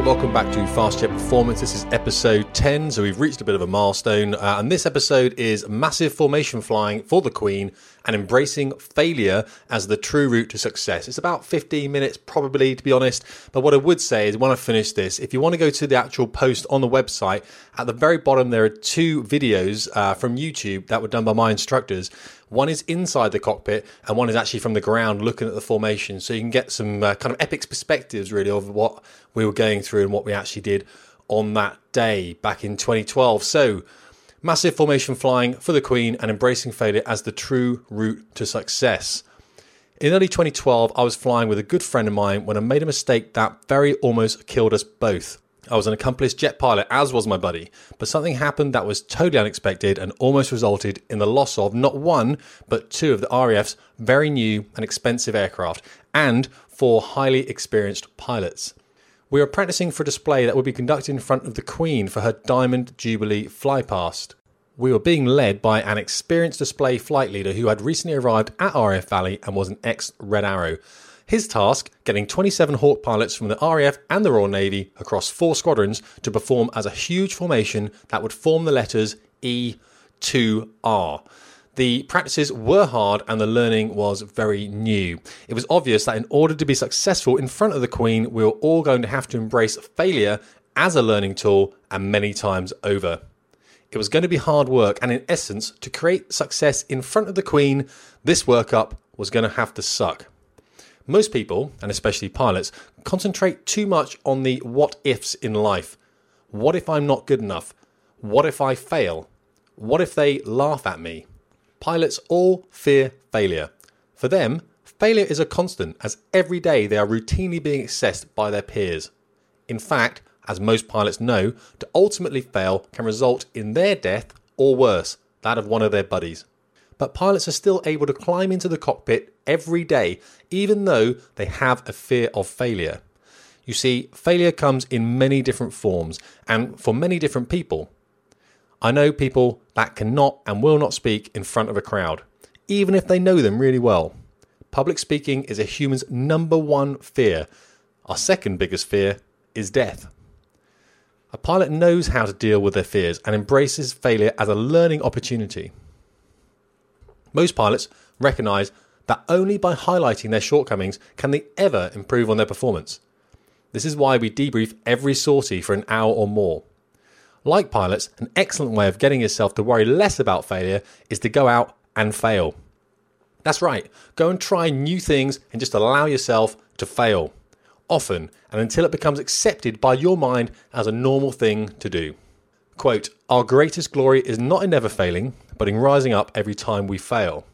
Welcome back to Fast Jet Performance. This is episode 10, so we've reached a bit of a milestone. Uh, and this episode is massive formation flying for the Queen and embracing failure as the true route to success. It's about 15 minutes, probably, to be honest. But what I would say is when I finish this, if you want to go to the actual post on the website, at the very bottom, there are two videos uh, from YouTube that were done by my instructors. One is inside the cockpit, and one is actually from the ground looking at the formation. So you can get some uh, kind of epic perspectives, really, of what we were going through and what we actually did on that day back in 2012. So, massive formation flying for the Queen and embracing failure as the true route to success. In early 2012, I was flying with a good friend of mine when I made a mistake that very almost killed us both. I was an accomplished jet pilot, as was my buddy, but something happened that was totally unexpected and almost resulted in the loss of not one, but two of the RAF's very new and expensive aircraft, and four highly experienced pilots. We were practicing for a display that would be conducted in front of the Queen for her Diamond Jubilee flypast. We were being led by an experienced display flight leader who had recently arrived at RAF Valley and was an ex Red Arrow. His task, getting 27 Hawk pilots from the RAF and the Royal Navy across four squadrons to perform as a huge formation that would form the letters E2R. The practices were hard and the learning was very new. It was obvious that in order to be successful in front of the Queen, we were all going to have to embrace failure as a learning tool and many times over. It was going to be hard work, and in essence, to create success in front of the Queen, this workup was going to have to suck. Most people, and especially pilots, concentrate too much on the what ifs in life. What if I'm not good enough? What if I fail? What if they laugh at me? Pilots all fear failure. For them, failure is a constant, as every day they are routinely being assessed by their peers. In fact, as most pilots know, to ultimately fail can result in their death or worse, that of one of their buddies. But pilots are still able to climb into the cockpit every day, even though they have a fear of failure. You see, failure comes in many different forms and for many different people. I know people that cannot and will not speak in front of a crowd, even if they know them really well. Public speaking is a human's number one fear. Our second biggest fear is death. A pilot knows how to deal with their fears and embraces failure as a learning opportunity. Most pilots recognize that only by highlighting their shortcomings can they ever improve on their performance. This is why we debrief every sortie for an hour or more. Like pilots, an excellent way of getting yourself to worry less about failure is to go out and fail. That's right, go and try new things and just allow yourself to fail. Often, and until it becomes accepted by your mind as a normal thing to do. Quote, Our greatest glory is not in never failing, but in rising up every time we fail.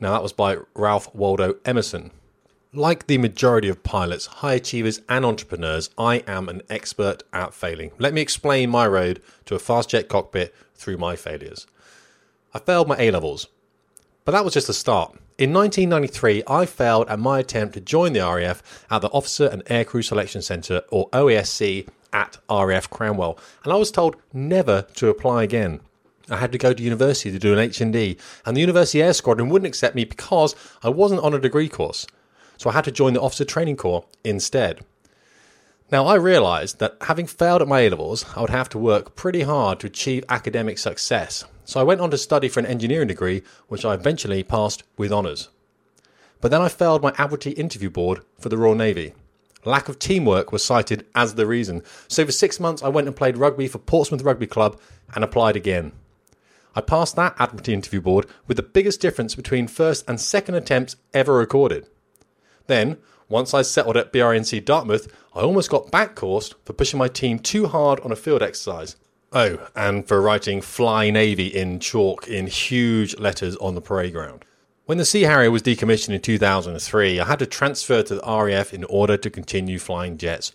Now, that was by Ralph Waldo Emerson. Like the majority of pilots, high achievers, and entrepreneurs, I am an expert at failing. Let me explain my road to a fast jet cockpit through my failures. I failed my A levels, but that was just the start. In 1993, I failed at my attempt to join the RAF at the Officer and Aircrew Selection Centre, or OASC, at RAF Cranwell, and I was told never to apply again. I had to go to university to do an HND, and the University Air Squadron wouldn't accept me because I wasn't on a degree course so I had to join the Officer Training Corps instead. Now, I realised that having failed at my A levels, I would have to work pretty hard to achieve academic success, so I went on to study for an engineering degree, which I eventually passed with honours. But then I failed my Admiralty interview board for the Royal Navy. Lack of teamwork was cited as the reason, so for six months I went and played rugby for Portsmouth Rugby Club and applied again. I passed that Admiralty interview board with the biggest difference between first and second attempts ever recorded. Then, once I settled at BRNC Dartmouth, I almost got backcoursed for pushing my team too hard on a field exercise. Oh, and for writing Fly Navy in chalk in huge letters on the parade ground. When the Sea Harrier was decommissioned in 2003, I had to transfer to the RAF in order to continue flying jets.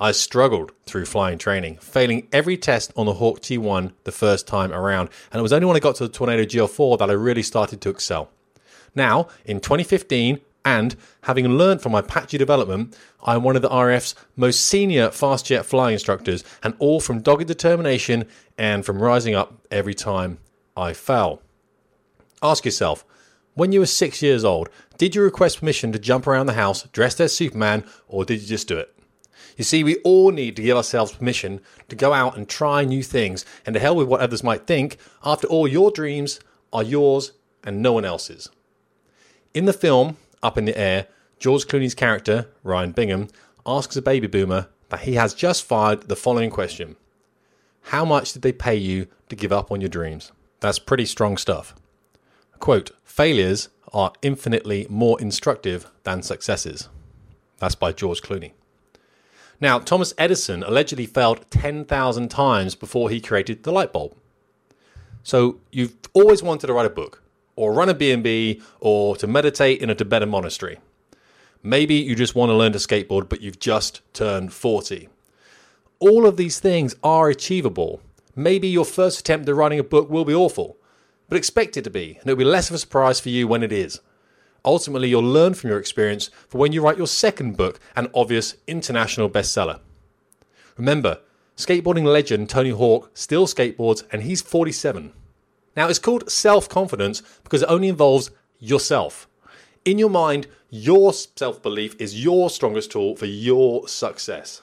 I struggled through flying training, failing every test on the Hawk T1 the first time around, and it was only when I got to the Tornado GR4 that I really started to excel. Now, in 2015, and having learned from my Apache development, I am one of the RAF's most senior fast jet flying instructors, and all from dogged determination and from rising up every time I fell. Ask yourself, when you were six years old, did you request permission to jump around the house dressed as Superman, or did you just do it? You see, we all need to give ourselves permission to go out and try new things, and to hell with what others might think. After all, your dreams are yours and no one else's. In the film, Up in the Air, George Clooney's character, Ryan Bingham, asks a baby boomer that he has just fired the following question How much did they pay you to give up on your dreams? That's pretty strong stuff. Quote, failures are infinitely more instructive than successes. That's by George Clooney. Now, Thomas Edison allegedly failed 10,000 times before he created the light bulb. So, you've always wanted to write a book, or run a B&B, or to meditate in a Tibetan monastery. Maybe you just want to learn to skateboard, but you've just turned 40. All of these things are achievable. Maybe your first attempt at writing a book will be awful, but expect it to be, and it'll be less of a surprise for you when it is. Ultimately, you'll learn from your experience for when you write your second book, an obvious international bestseller. Remember, skateboarding legend Tony Hawk still skateboards and he's 47. Now, it's called self confidence because it only involves yourself. In your mind, your self belief is your strongest tool for your success.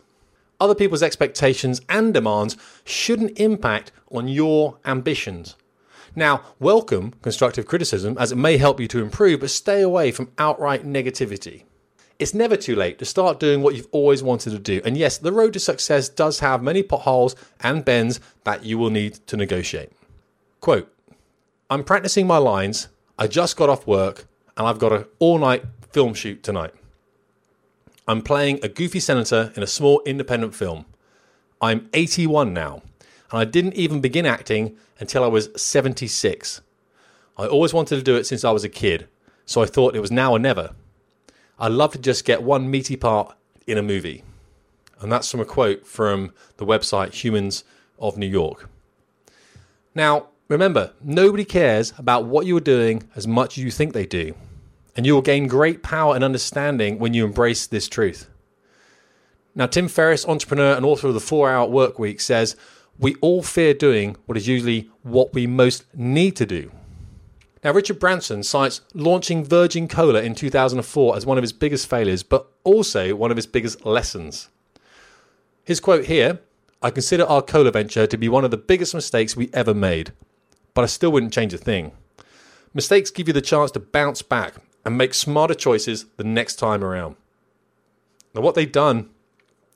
Other people's expectations and demands shouldn't impact on your ambitions. Now, welcome constructive criticism as it may help you to improve, but stay away from outright negativity. It's never too late to start doing what you've always wanted to do. And yes, the road to success does have many potholes and bends that you will need to negotiate. Quote I'm practicing my lines. I just got off work and I've got an all night film shoot tonight. I'm playing a goofy senator in a small independent film. I'm 81 now and I didn't even begin acting until I was 76. I always wanted to do it since I was a kid, so I thought it was now or never. I'd love to just get one meaty part in a movie. And that's from a quote from the website Humans of New York. Now, remember, nobody cares about what you are doing as much as you think they do. And you will gain great power and understanding when you embrace this truth. Now, Tim Ferriss, entrepreneur and author of the Four Hour Work Week, says we all fear doing what is usually what we most need to do. Now, Richard Branson cites launching Virgin Cola in 2004 as one of his biggest failures, but also one of his biggest lessons. His quote here I consider our cola venture to be one of the biggest mistakes we ever made, but I still wouldn't change a thing. Mistakes give you the chance to bounce back and make smarter choices the next time around. Now, what they've done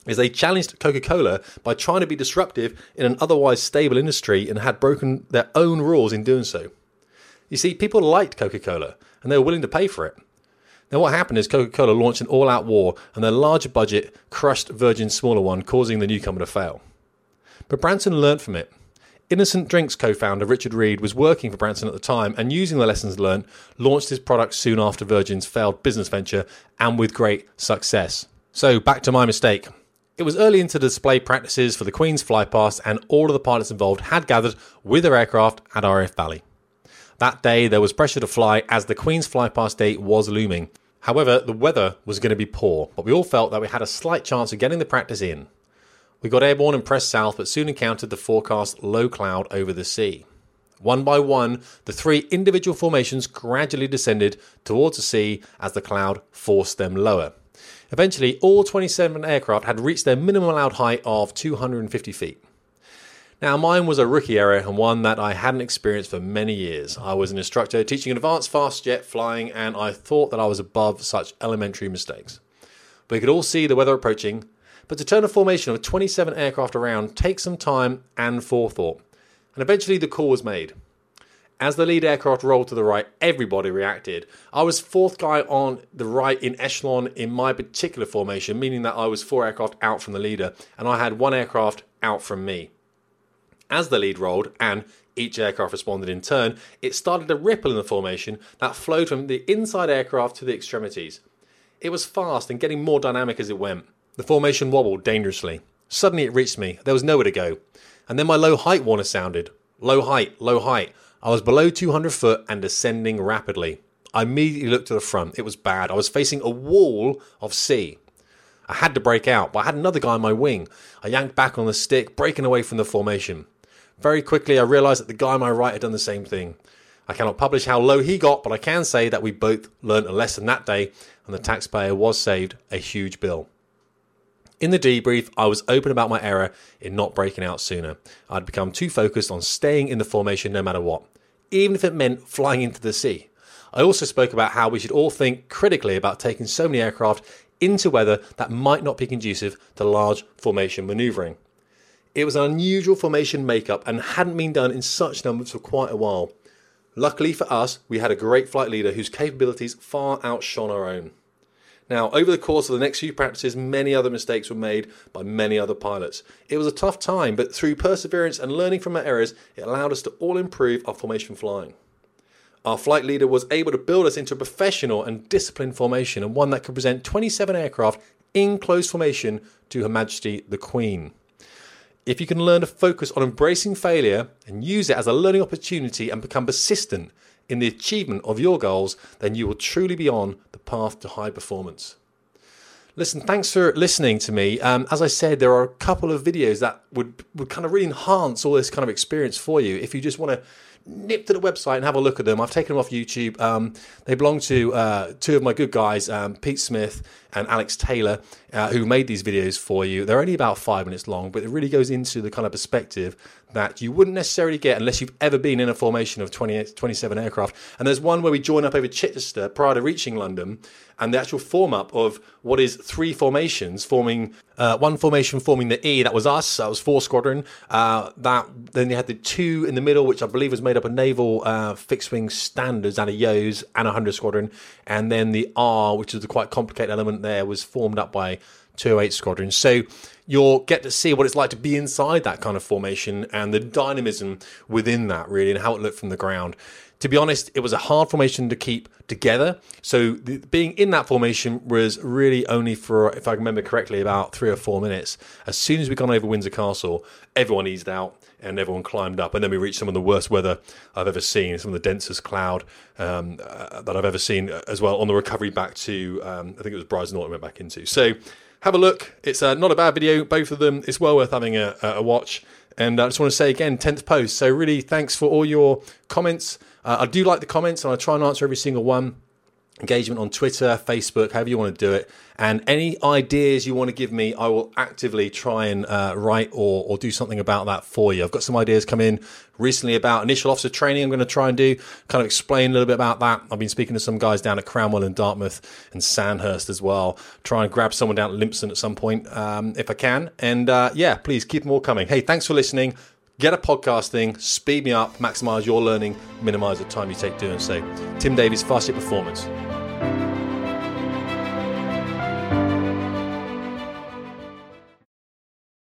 is they challenged Coca Cola by trying to be disruptive in an otherwise stable industry and had broken their own rules in doing so. You see, people liked Coca Cola and they were willing to pay for it. Now, what happened is Coca Cola launched an all out war and their larger budget crushed Virgin's smaller one, causing the newcomer to fail. But Branson learned from it. Innocent Drinks co founder Richard Reed was working for Branson at the time and using the lessons learned, launched his product soon after Virgin's failed business venture and with great success. So, back to my mistake. It was early into the display practices for the Queen's flypast, and all of the pilots involved had gathered with their aircraft at RAF Valley. That day, there was pressure to fly as the Queen's flypast date was looming. However, the weather was going to be poor, but we all felt that we had a slight chance of getting the practice in. We got airborne and pressed south, but soon encountered the forecast low cloud over the sea. One by one, the three individual formations gradually descended towards the sea as the cloud forced them lower. Eventually, all 27 aircraft had reached their minimum allowed height of 250 feet. Now, mine was a rookie error and one that I hadn't experienced for many years. I was an instructor teaching advanced fast jet flying, and I thought that I was above such elementary mistakes. We could all see the weather approaching, but to turn a formation of 27 aircraft around takes some time and forethought. And eventually the call was made. As the lead aircraft rolled to the right, everybody reacted. I was fourth guy on the right in echelon in my particular formation, meaning that I was four aircraft out from the leader, and I had one aircraft out from me. As the lead rolled, and each aircraft responded in turn, it started a ripple in the formation that flowed from the inside aircraft to the extremities. It was fast and getting more dynamic as it went. The formation wobbled dangerously. Suddenly it reached me. There was nowhere to go. And then my low height warner sounded. Low height, low height. I was below 200 foot and descending rapidly. I immediately looked to the front. It was bad. I was facing a wall of sea. I had to break out, but I had another guy on my wing. I yanked back on the stick, breaking away from the formation. Very quickly, I realized that the guy on my right had done the same thing. I cannot publish how low he got, but I can say that we both learned a lesson that day, and the taxpayer was saved a huge bill. In the debrief, I was open about my error in not breaking out sooner. I'd become too focused on staying in the formation no matter what, even if it meant flying into the sea. I also spoke about how we should all think critically about taking so many aircraft into weather that might not be conducive to large formation manoeuvring. It was an unusual formation makeup and hadn't been done in such numbers for quite a while. Luckily for us, we had a great flight leader whose capabilities far outshone our own. Now, over the course of the next few practices, many other mistakes were made by many other pilots. It was a tough time, but through perseverance and learning from our errors, it allowed us to all improve our formation flying. Our flight leader was able to build us into a professional and disciplined formation and one that could present 27 aircraft in close formation to Her Majesty the Queen. If you can learn to focus on embracing failure and use it as a learning opportunity and become persistent in the achievement of your goals, then you will truly be on the path to high performance. Listen, thanks for listening to me. Um, as I said, there are a couple of videos that would, would kind of really enhance all this kind of experience for you. If you just want to nip to the website and have a look at them. I've taken them off YouTube. Um, they belong to uh, two of my good guys, um, Pete Smith and Alex Taylor, uh, who made these videos for you. They're only about five minutes long, but it really goes into the kind of perspective that you wouldn't necessarily get unless you've ever been in a formation of 20, 27 aircraft. And there's one where we join up over Chichester prior to reaching London, and the actual form up of what is three formations forming uh, one formation forming the E that was us that was four squadron. Uh, that then you had the two in the middle which I believe was made up of naval uh, fixed wing standards and a Yos and a hundred squadron. And then the R which is the quite complicated element there was formed up by 208 squadron so you'll get to see what it's like to be inside that kind of formation and the dynamism within that, really, and how it looked from the ground. To be honest, it was a hard formation to keep together. So the, being in that formation was really only for, if I remember correctly, about three or four minutes. As soon as we got over Windsor Castle, everyone eased out and everyone climbed up. And then we reached some of the worst weather I've ever seen, some of the densest cloud um, uh, that I've ever seen as well on the recovery back to, um, I think it was Brize Norton went back into. So have a look. It's uh, not a bad video, both of them. It's well worth having a, a watch. And I just want to say again, 10th post. So, really, thanks for all your comments. Uh, I do like the comments, and I try and answer every single one engagement on Twitter, Facebook, however you want to do it. And any ideas you want to give me, I will actively try and uh, write or, or do something about that for you. I've got some ideas come in recently about initial officer training. I'm going to try and do kind of explain a little bit about that. I've been speaking to some guys down at Cranwell and Dartmouth and Sandhurst as well. Try and grab someone down at Lympstone at some point um, if I can. And uh, yeah, please keep them all coming. Hey, thanks for listening get a podcasting, speed me up, maximize your learning, minimize the time you take doing so. Tim Davies, Fast Performance.